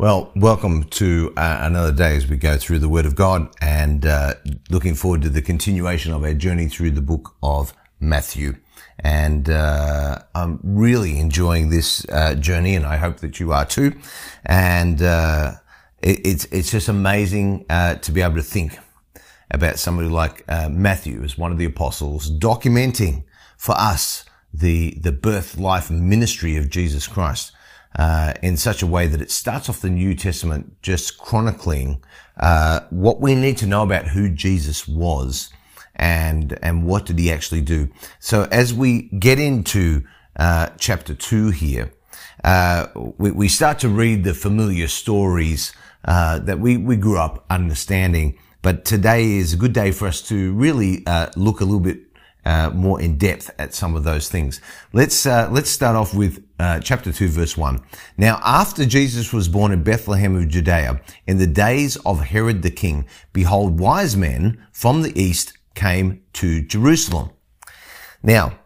Well, welcome to uh, another day as we go through the Word of God and uh, looking forward to the continuation of our journey through the book of Matthew. And uh, I'm really enjoying this uh, journey, and I hope that you are too. And uh, it, it's it's just amazing uh, to be able to think about somebody like Matthew as one of the apostles, documenting for us the the birth, life, and ministry of Jesus Christ uh, in such a way that it starts off the New Testament just chronicling uh, what we need to know about who Jesus was and and what did he actually do. So as we get into uh, chapter two here, uh, we, we, start to read the familiar stories uh, that we we grew up understanding. But today is a good day for us to really uh, look a little bit uh, more in depth at some of those things. Let's uh, let's start off with uh, chapter two, verse one. Now, after Jesus was born in Bethlehem of Judea, in the days of Herod the king, behold, wise men from the east came to Jerusalem. Now,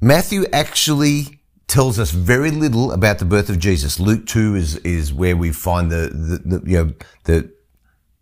Matthew actually tells us very little about the birth of Jesus. Luke two is is where we find the the, the you know the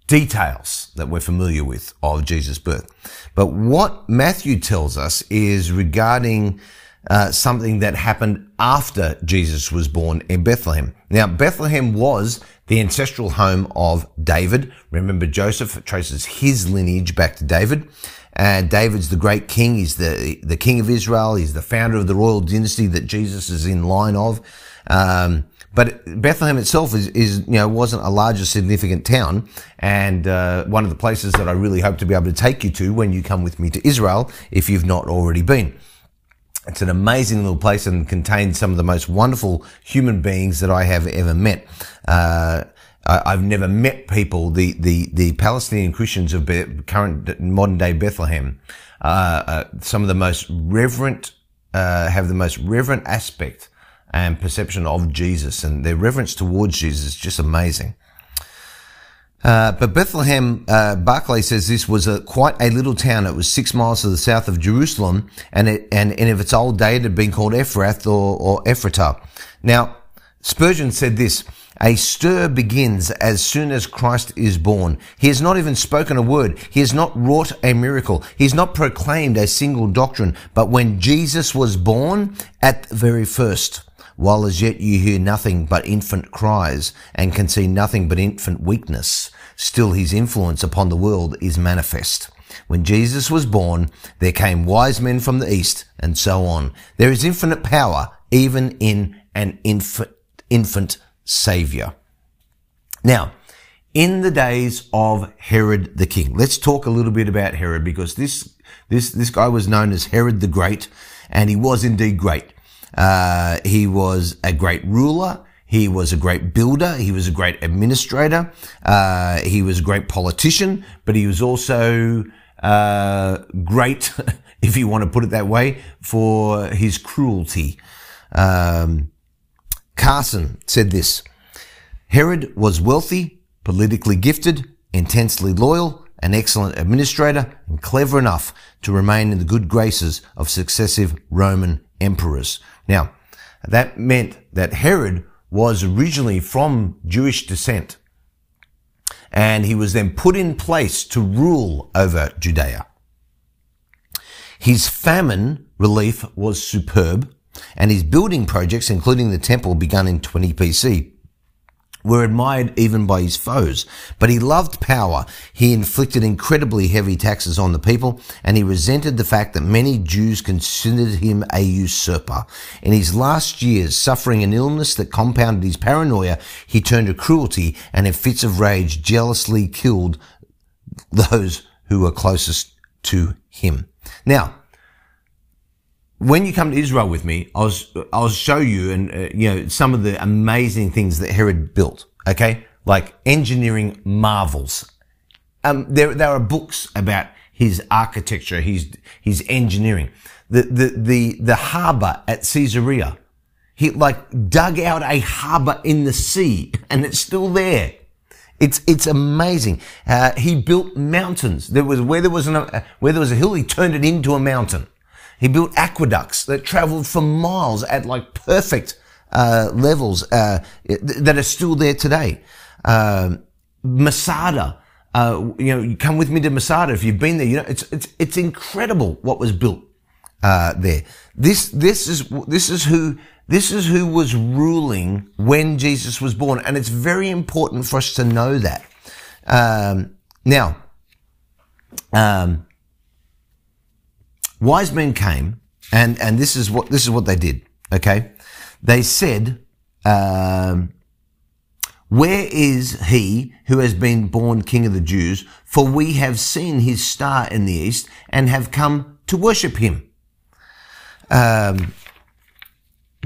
details that we're familiar with of Jesus' birth. But what Matthew tells us is regarding uh, something that happened after Jesus was born in Bethlehem. Now, Bethlehem was the ancestral home of David. Remember, Joseph traces his lineage back to David. And David's the great king. He's the, the king of Israel. He's the founder of the royal dynasty that Jesus is in line of. Um, but Bethlehem itself is, is, you know, wasn't a large or significant town. And, uh, one of the places that I really hope to be able to take you to when you come with me to Israel, if you've not already been. It's an amazing little place and contains some of the most wonderful human beings that I have ever met. Uh, I've never met people, the, the, the Palestinian Christians of Be- current modern day Bethlehem, uh, uh, some of the most reverent, uh, have the most reverent aspect and perception of Jesus and their reverence towards Jesus is just amazing. Uh, but Bethlehem, uh, Barclay says this was a, quite a little town. It was six miles to the south of Jerusalem, and it, and, its old date, it had been called Ephrath or, or Ephrata. Now, Spurgeon said this, a stir begins as soon as Christ is born. He has not even spoken a word. He has not wrought a miracle. He has not proclaimed a single doctrine. But when Jesus was born, at the very first, while as yet you hear nothing but infant cries and can see nothing but infant weakness, still his influence upon the world is manifest. When Jesus was born, there came wise men from the east and so on. There is infinite power even in an infant, infant savior. Now, in the days of Herod the king, let's talk a little bit about Herod because this, this, this guy was known as Herod the Great and he was indeed great. Uh, he was a great ruler. He was a great builder. He was a great administrator. Uh, he was a great politician, but he was also uh, great, if you want to put it that way, for his cruelty. Um, Carson said this Herod was wealthy, politically gifted, intensely loyal, an excellent administrator, and clever enough to remain in the good graces of successive Roman emperors. Now, that meant that Herod was originally from Jewish descent. And he was then put in place to rule over Judea. His famine relief was superb, and his building projects, including the temple, begun in 20 BC were admired even by his foes. But he loved power. He inflicted incredibly heavy taxes on the people, and he resented the fact that many Jews considered him a usurper. In his last years, suffering an illness that compounded his paranoia, he turned to cruelty and in fits of rage jealously killed those who were closest to him. Now, when you come to Israel with me, I'll, I'll show you and, uh, you know, some of the amazing things that Herod built. Okay. Like engineering marvels. Um, there, there are books about his architecture, his, his engineering. The, the, the, the harbor at Caesarea. He like dug out a harbor in the sea and it's still there. It's, it's amazing. Uh, he built mountains. There was, where there was an, uh, where there was a hill, he turned it into a mountain. He built aqueducts that traveled for miles at like perfect, uh, levels, uh, that are still there today. Um, Masada, uh, you know, come with me to Masada if you've been there. You know, it's it's it's incredible what was built uh, there. This this is this is who this is who was ruling when Jesus was born, and it's very important for us to know that. Um, now, um, wise men came, and and this is what this is what they did. Okay, they said. Um, where is he who has been born King of the Jews? For we have seen his star in the east and have come to worship him. Um,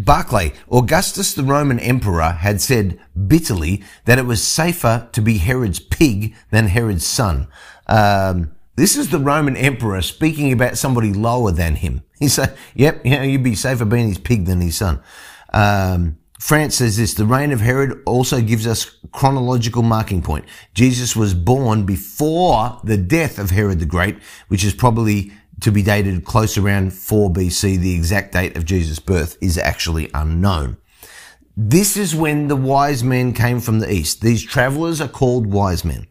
Barclay, Augustus the Roman emperor had said bitterly that it was safer to be Herod's pig than Herod's son. Um, this is the Roman emperor speaking about somebody lower than him. He said, yep, you know, you'd be safer being his pig than his son. Um, France says this, the reign of Herod also gives us chronological marking point. Jesus was born before the death of Herod the Great, which is probably to be dated close around 4 BC. The exact date of Jesus' birth is actually unknown. This is when the wise men came from the east. These travelers are called wise men.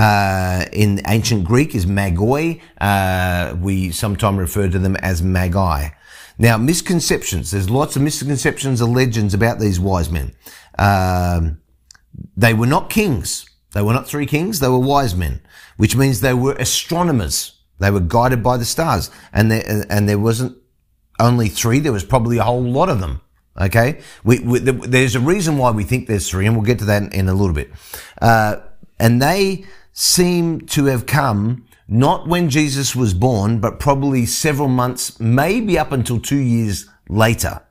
Uh, in ancient Greek is magoi. Uh, we sometimes refer to them as magi. Now, misconceptions. There's lots of misconceptions and legends about these wise men. Um, they were not kings. They were not three kings. They were wise men, which means they were astronomers. They were guided by the stars, and there and there wasn't only three. There was probably a whole lot of them. Okay, we, we, there's a reason why we think there's three, and we'll get to that in, a little bit. Uh, and they seem to have come not when Jesus was born, but probably several months, maybe up until two years later.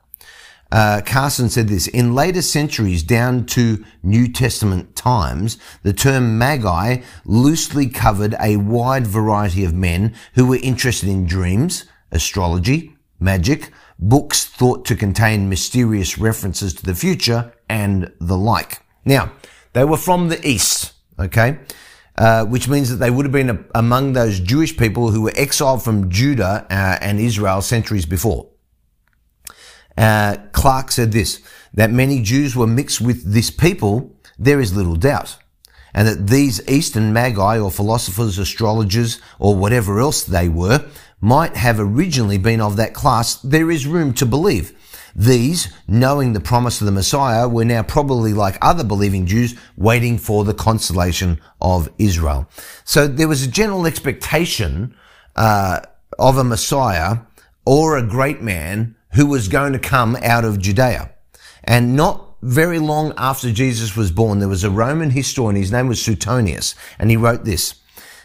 Uh, Carson said this, in later centuries down to New Testament times, the term magi loosely covered a wide variety of men who were interested in dreams, astrology, magic, books thought to contain mysterious references to the future, and the like. Now, they were from the East, okay? Uh, which means that they would have been a, among those Jewish people who were exiled from Judah uh, and Israel centuries before. Uh, Clarke said this, that many Jews were mixed with this people, there is little doubt. And that these Eastern magi or philosophers, astrologers, or whatever else they were, might have originally been of that class, there is room to believe. These, knowing the promise of the Messiah, were now probably like other believing Jews waiting for the consolation of Israel. So there was a general expectation uh, of a Messiah or a great man who was going to come out of Judea. And not very long after Jesus was born, there was a Roman historian, his name was Suetonius, and he wrote this.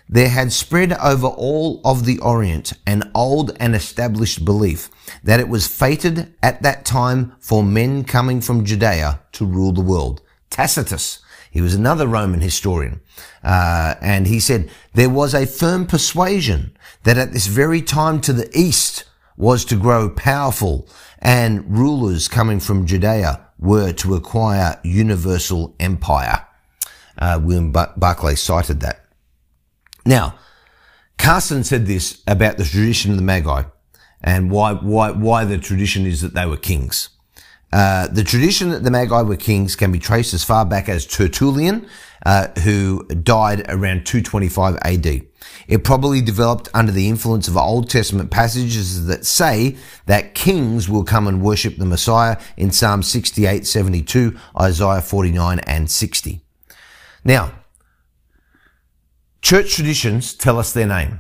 There had spread over all of the Orient an old and established belief that it was fated at that time for men coming from Judea to rule the world. Tacitus, he was another Roman historian, uh, and he said there was a firm persuasion that at this very time to the east was to grow powerful, and rulers coming from Judea were to acquire universal empire. Uh, William Barclay cited that. Now, Carson said this about the tradition of the Magi and why, why, why the tradition is that they were kings. Uh, the tradition that the Magi were kings can be traced as far back as Tertullian, uh, who died around 225 AD. It probably developed under the influence of Old Testament passages that say that kings will come and worship the Messiah in Psalm 68, 72, Isaiah 49 and 60. Now, Church traditions tell us their name.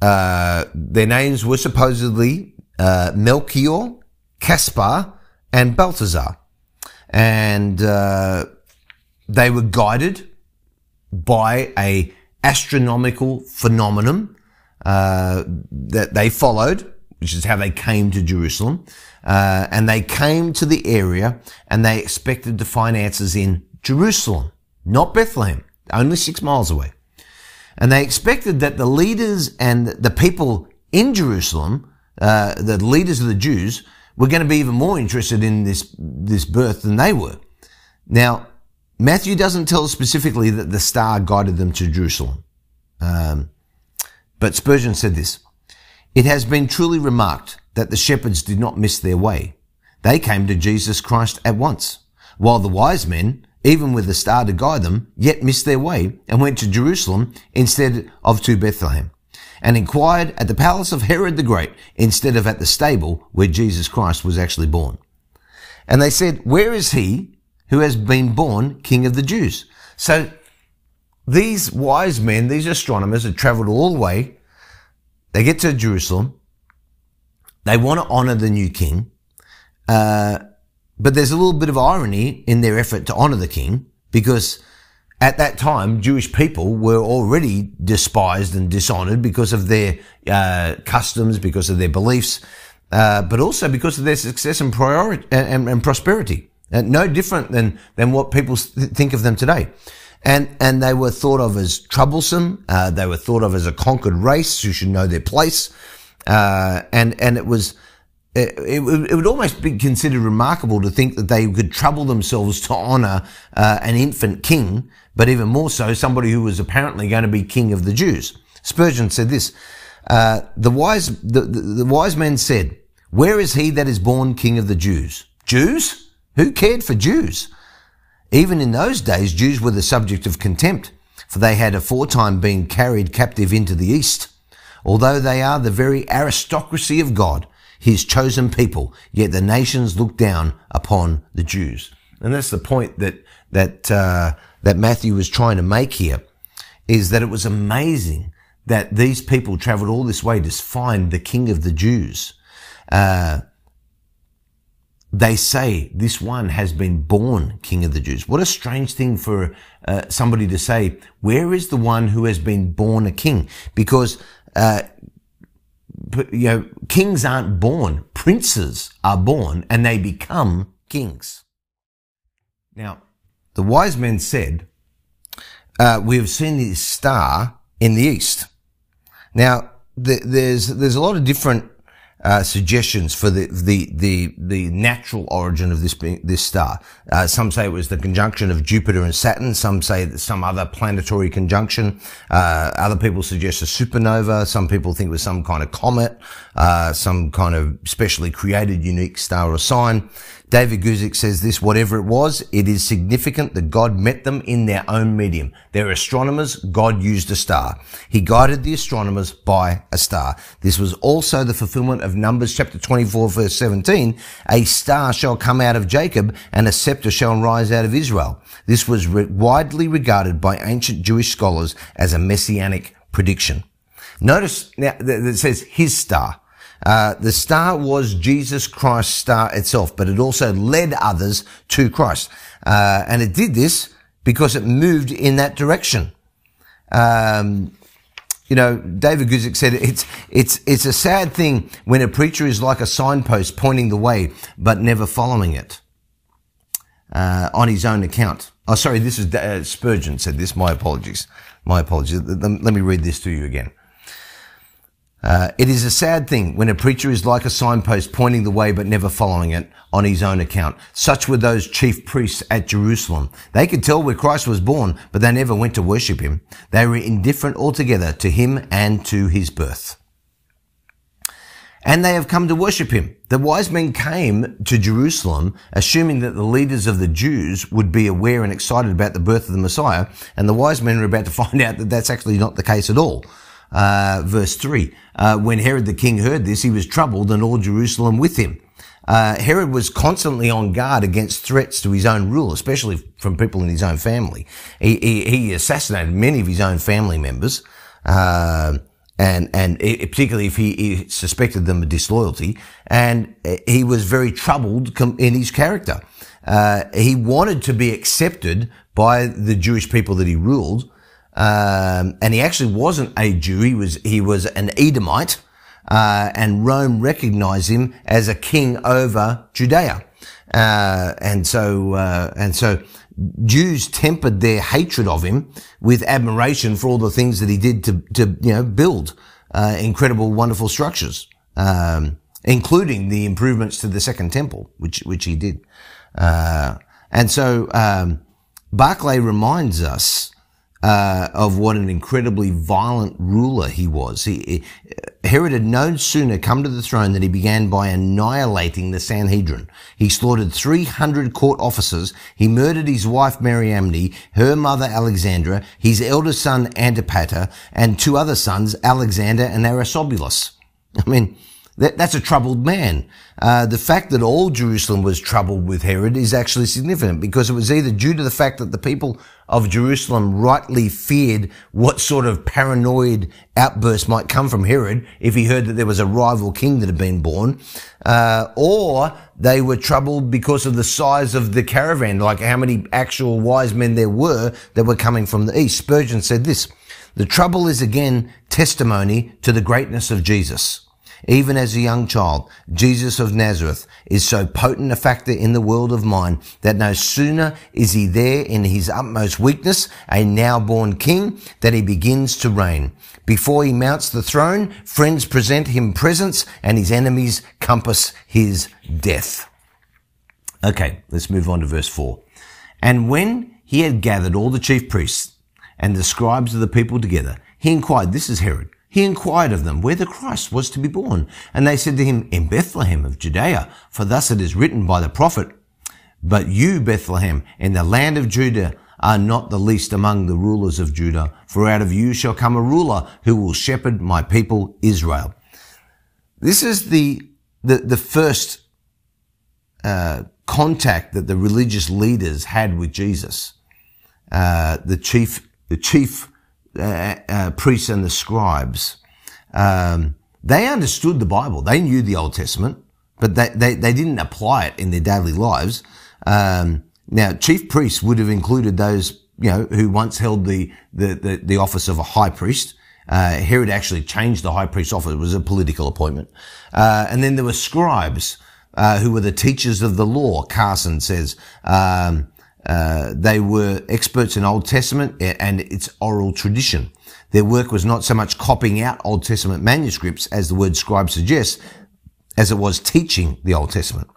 Uh, their names were supposedly uh, Melchior, Caspar, and Balthazar. And uh, they were guided by a astronomical phenomenon uh, that they followed, which is how they came to Jerusalem. Uh, and they came to the area and they expected to find answers in Jerusalem, not Bethlehem, only six miles away. And they expected that the leaders and the people in Jerusalem, uh, the leaders of the Jews, were going to be even more interested in this, this birth than they were. Now, Matthew doesn't tell specifically that the star guided them to Jerusalem. Um, but Spurgeon said this, it has been truly remarked that the shepherds did not miss their way. They came to Jesus Christ at once, while the wise men, even with a star to guide them, yet missed their way and went to Jerusalem instead of to Bethlehem, and inquired at the palace of Herod the Great instead of at the stable where Jesus Christ was actually born. And they said, where is he who has been born king of the Jews? So these wise men, these astronomers had traveled all the way. They get to Jerusalem. They want to honor the new king. Uh, but there's a little bit of irony in their effort to honor the king because at that time, Jewish people were already despised and dishonored because of their uh, customs, because of their beliefs, uh, but also because of their success and priority and, and prosperity. Uh, no different than than what people th- think of them today. And and they were thought of as troublesome. Uh, they were thought of as a conquered race who should know their place. Uh, and and it was it, it, it, would almost be considered remarkable to think that they could trouble themselves to honor uh, an infant king, but even more so, somebody who was apparently going to be king of the Jews. Spurgeon said this: uh, the wise the, the, the wise men said, "Where is he that is born king of the Jews?" Jews? Who cared for Jews? Even in those days, Jews were the subject of contempt, for they had aforetime been carried captive into the East. Although they are the very aristocracy of God, his chosen people, yet the nations look down upon the Jews. And that's the point that, that, uh, that Matthew was trying to make here, is that it was amazing that these people traveled all this way to find the king of the Jews. Uh, they say this one has been born king of the Jews. What a strange thing for uh, somebody to say. Where is the one who has been born a king? Because uh, you know, kings aren't born, princes are born and they become kings. Now, the wise men said, uh, we have seen this star in the east. Now, the, there's, there's a lot of different uh, suggestions for the, the, the, the natural origin of this, this star. Uh, some say it was the conjunction of Jupiter and Saturn. Some say some other planetary conjunction. Uh, other people suggest a supernova. Some people think it was some kind of comet, uh, some kind of specially created unique star or sign. David Guzik says this, whatever it was, it is significant that God met them in their own medium. They're astronomers. God used a star. He guided the astronomers by a star. This was also the fulfillment of Numbers chapter 24 verse 17. A star shall come out of Jacob and a scepter shall rise out of Israel. This was re- widely regarded by ancient Jewish scholars as a messianic prediction. Notice now that it says his star. Uh, the star was Jesus Christ's star itself, but it also led others to Christ. Uh, and it did this because it moved in that direction. Um, you know, David Guzik said it's, it's, it's a sad thing when a preacher is like a signpost pointing the way, but never following it, uh, on his own account. Oh, sorry, this is uh, Spurgeon said this. My apologies. My apologies. Let me read this to you again. Uh, it is a sad thing when a preacher is like a signpost pointing the way but never following it on his own account. Such were those chief priests at Jerusalem. They could tell where Christ was born, but they never went to worship him. They were indifferent altogether to him and to his birth. And they have come to worship him. The wise men came to Jerusalem assuming that the leaders of the Jews would be aware and excited about the birth of the Messiah. And the wise men are about to find out that that's actually not the case at all uh, verse 3. Uh, when Herod the king heard this, he was troubled and all Jerusalem with him. Uh, Herod was constantly on guard against threats to his own rule, especially from people in his own family. He, he, he assassinated many of his own family members, uh, and and particularly if he, he, suspected them of disloyalty, and he was very troubled in his character. Uh, he wanted to be accepted by the Jewish people that he ruled, um, and he actually wasn't a Jew. He was, he was an Edomite. Uh, and Rome recognized him as a king over Judea. Uh, and so, uh, and so Jews tempered their hatred of him with admiration for all the things that he did to, to you know, build uh, incredible, wonderful structures, um, including the improvements to the Second Temple, which which he did. Uh, and so um, Barclay reminds us uh, of what an incredibly violent ruler he was. He, he, Herod had no sooner come to the throne than he began by annihilating the Sanhedrin. He slaughtered 300 court officers. He murdered his wife Mariamne, her mother Alexandra, his eldest son Antipater, and two other sons, Alexander and Aristobulus. I mean, that, that's a troubled man. Uh, the fact that all Jerusalem was troubled with Herod is actually significant because it was either due to the fact that the people of Jerusalem rightly feared what sort of paranoid outburst might come from Herod if he heard that there was a rival king that had been born, uh, or they were troubled because of the size of the caravan, like how many actual wise men there were that were coming from the east. Spurgeon said this, the trouble is again testimony to the greatness of Jesus. Even as a young child, Jesus of Nazareth is so potent a factor in the world of mind that no sooner is he there in his utmost weakness, a now born king, that he begins to reign. Before he mounts the throne, friends present him presents and his enemies compass his death. Okay, let's move on to verse four. And when he had gathered all the chief priests and the scribes of the people together, he inquired, this is Herod, he inquired of them where the Christ was to be born. And they said to him, in Bethlehem of Judea, for thus it is written by the prophet, but you, Bethlehem, in the land of Judah, are not the least among the rulers of Judah, for out of you shall come a ruler who will shepherd my people Israel. This is the, the, the first uh, contact that the religious leaders had with Jesus. Uh, the chief, the chief uh, priests and the scribes, um, they understood the Bible. They knew the Old Testament, but they, they, they didn't apply it in their daily lives. Um, now, chief priests would have included those, you know, who once held the, the, the, the office of a high priest. Uh, Herod actually changed the high priest office. It was a political appointment. Uh, and then there were scribes, uh, who were the teachers of the law. Carson says, um, uh, they were experts in Old Testament and its oral tradition. Their work was not so much copying out Old Testament manuscripts, as the word scribe suggests, as it was teaching the Old Testament.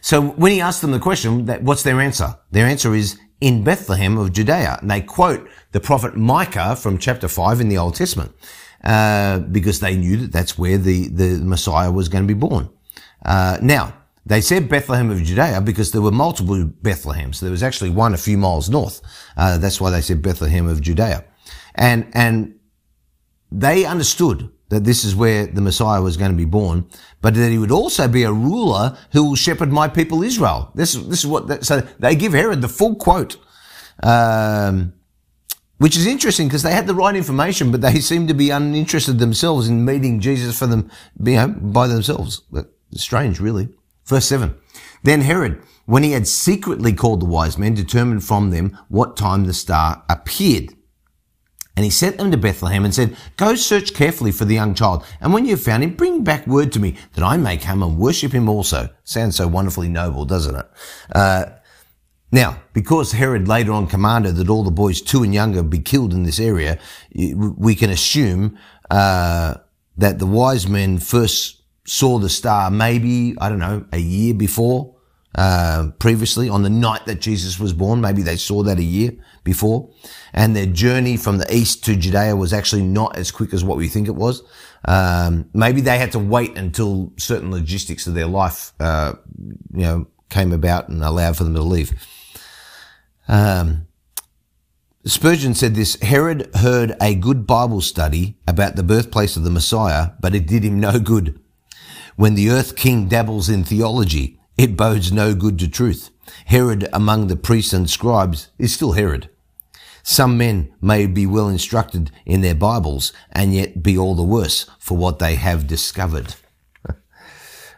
So when he asked them the question, that, what's their answer? Their answer is in Bethlehem of Judea. And they quote the prophet Micah from chapter 5 in the Old Testament, uh, because they knew that that's where the, the Messiah was going to be born. Uh, now, they said Bethlehem of Judea because there were multiple Bethlehems. There was actually one a few miles north. Uh, that's why they said Bethlehem of Judea. And, and they understood that this is where the Messiah was going to be born, but that he would also be a ruler who will shepherd my people Israel. This, this is what, so they give Herod the full quote. Um, which is interesting because they had the right information, but they seem to be uninterested themselves in meeting Jesus for them, you know, by themselves. But strange, really. Verse 7. Then Herod, when he had secretly called the wise men, determined from them what time the star appeared. And he sent them to Bethlehem and said, Go search carefully for the young child, and when you have found him, bring back word to me that I may come and worship him also. Sounds so wonderfully noble, doesn't it? Uh, now, because Herod later on commanded that all the boys two and younger be killed in this area, we can assume uh, that the wise men first saw the star maybe, I don't know, a year before, uh, previously on the night that Jesus was born. Maybe they saw that a year before. And their journey from the east to Judea was actually not as quick as what we think it was. Um, maybe they had to wait until certain logistics of their life, uh, you know, came about and allowed for them to leave. Um, Spurgeon said this Herod heard a good Bible study about the birthplace of the Messiah, but it did him no good. When the earth king dabbles in theology, it bodes no good to truth. Herod among the priests and scribes is still Herod. Some men may be well instructed in their Bibles and yet be all the worse for what they have discovered.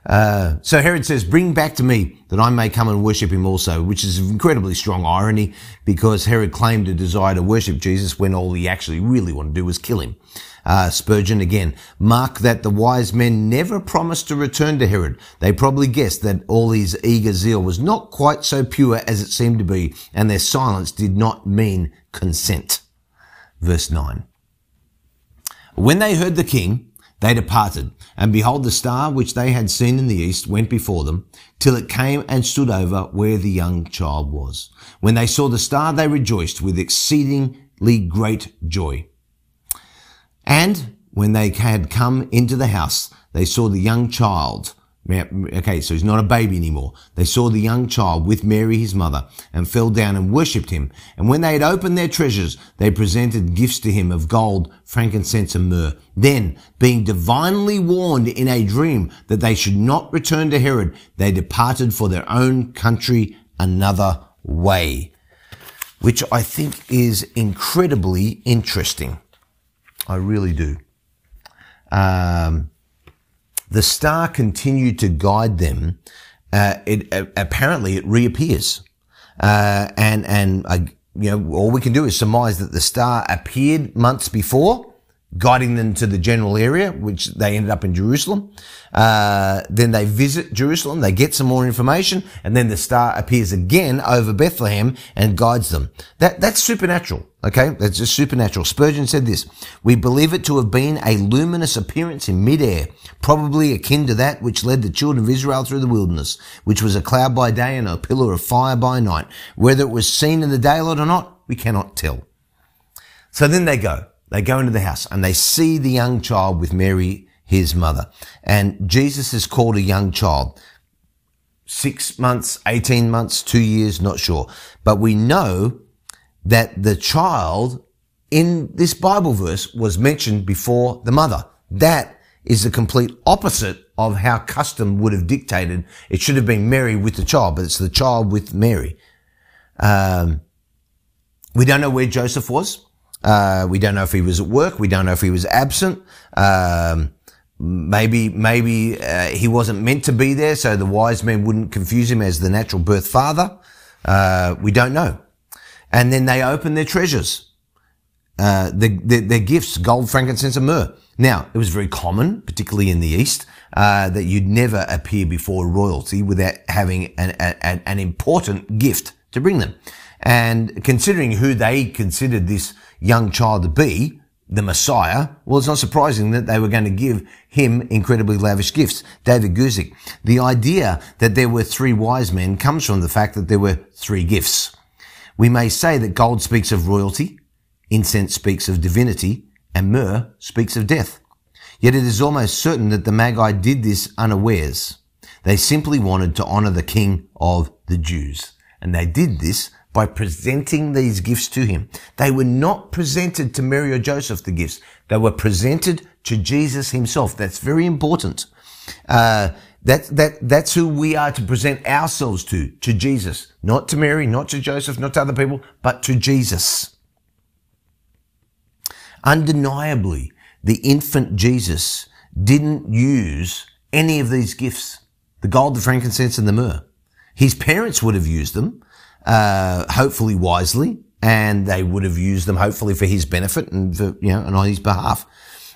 Uh, so Herod says, bring back to me that I may come and worship him also, which is incredibly strong irony because Herod claimed a desire to worship Jesus when all he actually really wanted to do was kill him. Uh, Spurgeon again, mark that the wise men never promised to return to Herod. They probably guessed that all his eager zeal was not quite so pure as it seemed to be, and their silence did not mean consent. Verse 9. When they heard the king, they departed, and behold, the star which they had seen in the east went before them, till it came and stood over where the young child was. When they saw the star, they rejoiced with exceedingly great joy. And when they had come into the house, they saw the young child Okay, so he's not a baby anymore. They saw the young child with Mary, his mother, and fell down and worshipped him. And when they had opened their treasures, they presented gifts to him of gold, frankincense, and myrrh. Then, being divinely warned in a dream that they should not return to Herod, they departed for their own country another way. Which I think is incredibly interesting. I really do. Um, the star continued to guide them. Uh, it uh, apparently it reappears, uh, and and uh, you know all we can do is surmise that the star appeared months before, guiding them to the general area, which they ended up in Jerusalem. Uh, then they visit Jerusalem, they get some more information, and then the star appears again over Bethlehem and guides them. That, that's supernatural. Okay. That's just supernatural. Spurgeon said this. We believe it to have been a luminous appearance in midair, probably akin to that which led the children of Israel through the wilderness, which was a cloud by day and a pillar of fire by night. Whether it was seen in the daylight or not, we cannot tell. So then they go. They go into the house and they see the young child with Mary, his mother. And Jesus is called a young child. Six months, 18 months, two years, not sure. But we know that the child in this Bible verse was mentioned before the mother. That is the complete opposite of how custom would have dictated. It should have been Mary with the child, but it's the child with Mary. Um, we don't know where Joseph was. Uh, we don't know if he was at work. We don't know if he was absent. Um, maybe, maybe uh, he wasn't meant to be there, so the wise men wouldn't confuse him as the natural birth father. Uh, we don't know. And then they open their treasures, uh, their, their, their, gifts, gold, frankincense, and myrrh. Now, it was very common, particularly in the East, uh, that you'd never appear before royalty without having an, an, an important gift to bring them. And considering who they considered this young child to be, the Messiah, well, it's not surprising that they were going to give him incredibly lavish gifts. David Guzik. The idea that there were three wise men comes from the fact that there were three gifts. We may say that gold speaks of royalty, incense speaks of divinity, and myrrh speaks of death. Yet it is almost certain that the Magi did this unawares. They simply wanted to honor the king of the Jews. And they did this by presenting these gifts to him. They were not presented to Mary or Joseph, the gifts. They were presented to Jesus himself. That's very important. Uh, that, that, that's who we are to present ourselves to, to Jesus. Not to Mary, not to Joseph, not to other people, but to Jesus. Undeniably, the infant Jesus didn't use any of these gifts. The gold, the frankincense, and the myrrh. His parents would have used them uh, hopefully wisely, and they would have used them hopefully for his benefit and for, you know, and on his behalf.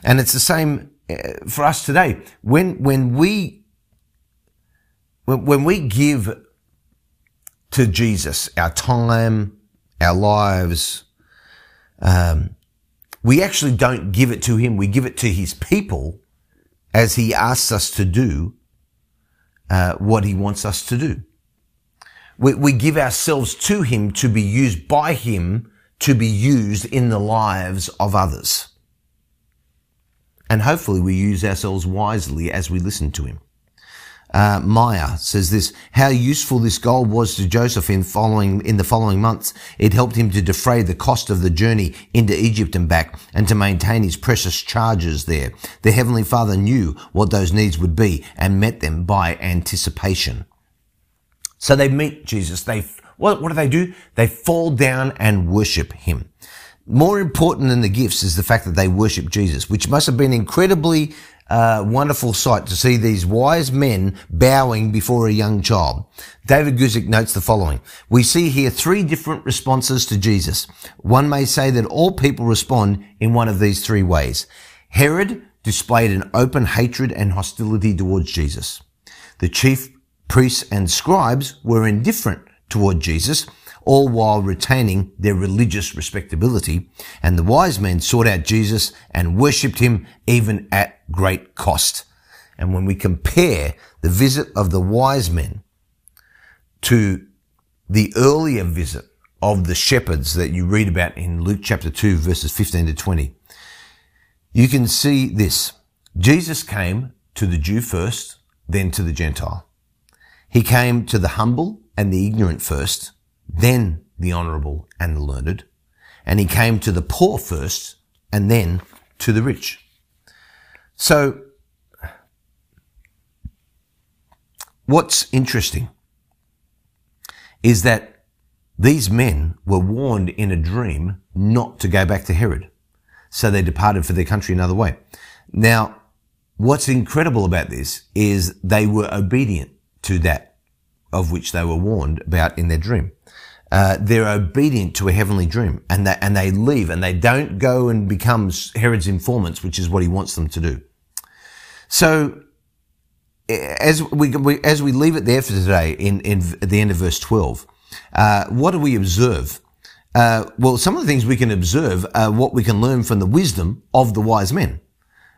And it's the same uh, for us today. When, when we, when, when we give to Jesus our time, our lives, um, we actually don't give it to him. We give it to his people as he asks us to do uh, what he wants us to do. We, we give ourselves to Him to be used by Him to be used in the lives of others. And hopefully we use ourselves wisely as we listen to Him. Uh, Meyer says this, how useful this gold was to Joseph in following, in the following months. It helped him to defray the cost of the journey into Egypt and back and to maintain his precious charges there. The Heavenly Father knew what those needs would be and met them by anticipation. So they meet Jesus. They, what, what do they do? They fall down and worship him. More important than the gifts is the fact that they worship Jesus, which must have been incredibly uh, wonderful sight to see these wise men bowing before a young child. David Guzik notes the following. We see here three different responses to Jesus. One may say that all people respond in one of these three ways. Herod displayed an open hatred and hostility towards Jesus. The chief priests and scribes were indifferent toward Jesus, all while retaining their religious respectability. And the wise men sought out Jesus and worshipped him even at great cost. And when we compare the visit of the wise men to the earlier visit of the shepherds that you read about in Luke chapter 2 verses 15 to 20, you can see this. Jesus came to the Jew first, then to the Gentile. He came to the humble and the ignorant first, then the honorable and the learned. And he came to the poor first, and then to the rich. So, what's interesting is that these men were warned in a dream not to go back to Herod. So they departed for their country another way. Now, what's incredible about this is they were obedient to that of which they were warned about in their dream. Uh, they're obedient to a heavenly dream and they, and they leave and they don't go and become Herod's informants, which is what he wants them to do. So as we, we, as we leave it there for today in, in at the end of verse 12, uh, what do we observe? Uh, well, some of the things we can observe are what we can learn from the wisdom of the wise men.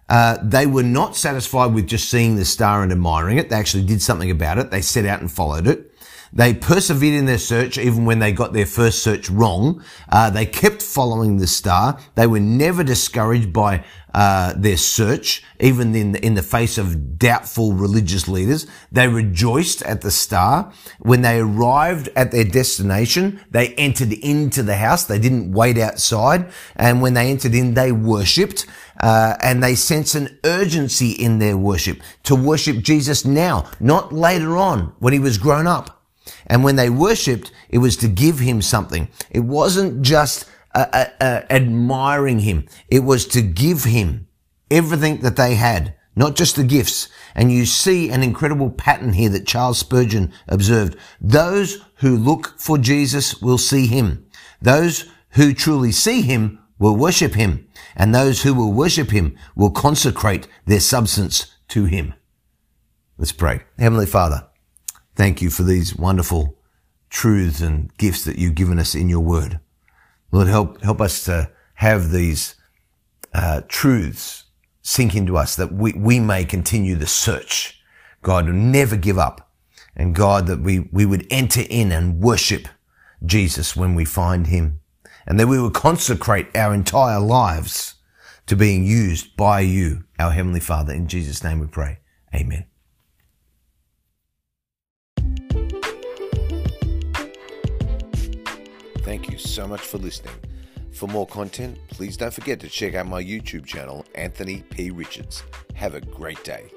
Uh, they were not satisfied with just seeing the star and admiring it. They actually did something about it. They set out and followed it. They persevered in their search even when they got their first search wrong. Uh, they kept following the star. They were never discouraged by uh, their search, even in the, in the face of doubtful religious leaders. They rejoiced at the star. When they arrived at their destination, they entered into the house. They didn't wait outside. And when they entered in, they worshipped. Uh, and they sense an urgency in their worship to worship Jesus now, not later on when he was grown up. And when they worshipped, it was to give him something. It wasn't just uh, uh, uh, admiring him. It was to give him everything that they had, not just the gifts. And you see an incredible pattern here that Charles Spurgeon observed. Those who look for Jesus will see him. Those who truly see him will worship him. And those who will worship him will consecrate their substance to him. Let's pray. Heavenly Father, Thank you for these wonderful truths and gifts that you've given us in your word. Lord, help, help us to have these uh, truths sink into us that we, we may continue the search. God, never give up. And God, that we, we would enter in and worship Jesus when we find him. And that we would consecrate our entire lives to being used by you, our Heavenly Father. In Jesus' name we pray. Amen. Thank you so much for listening. For more content, please don't forget to check out my YouTube channel, Anthony P. Richards. Have a great day.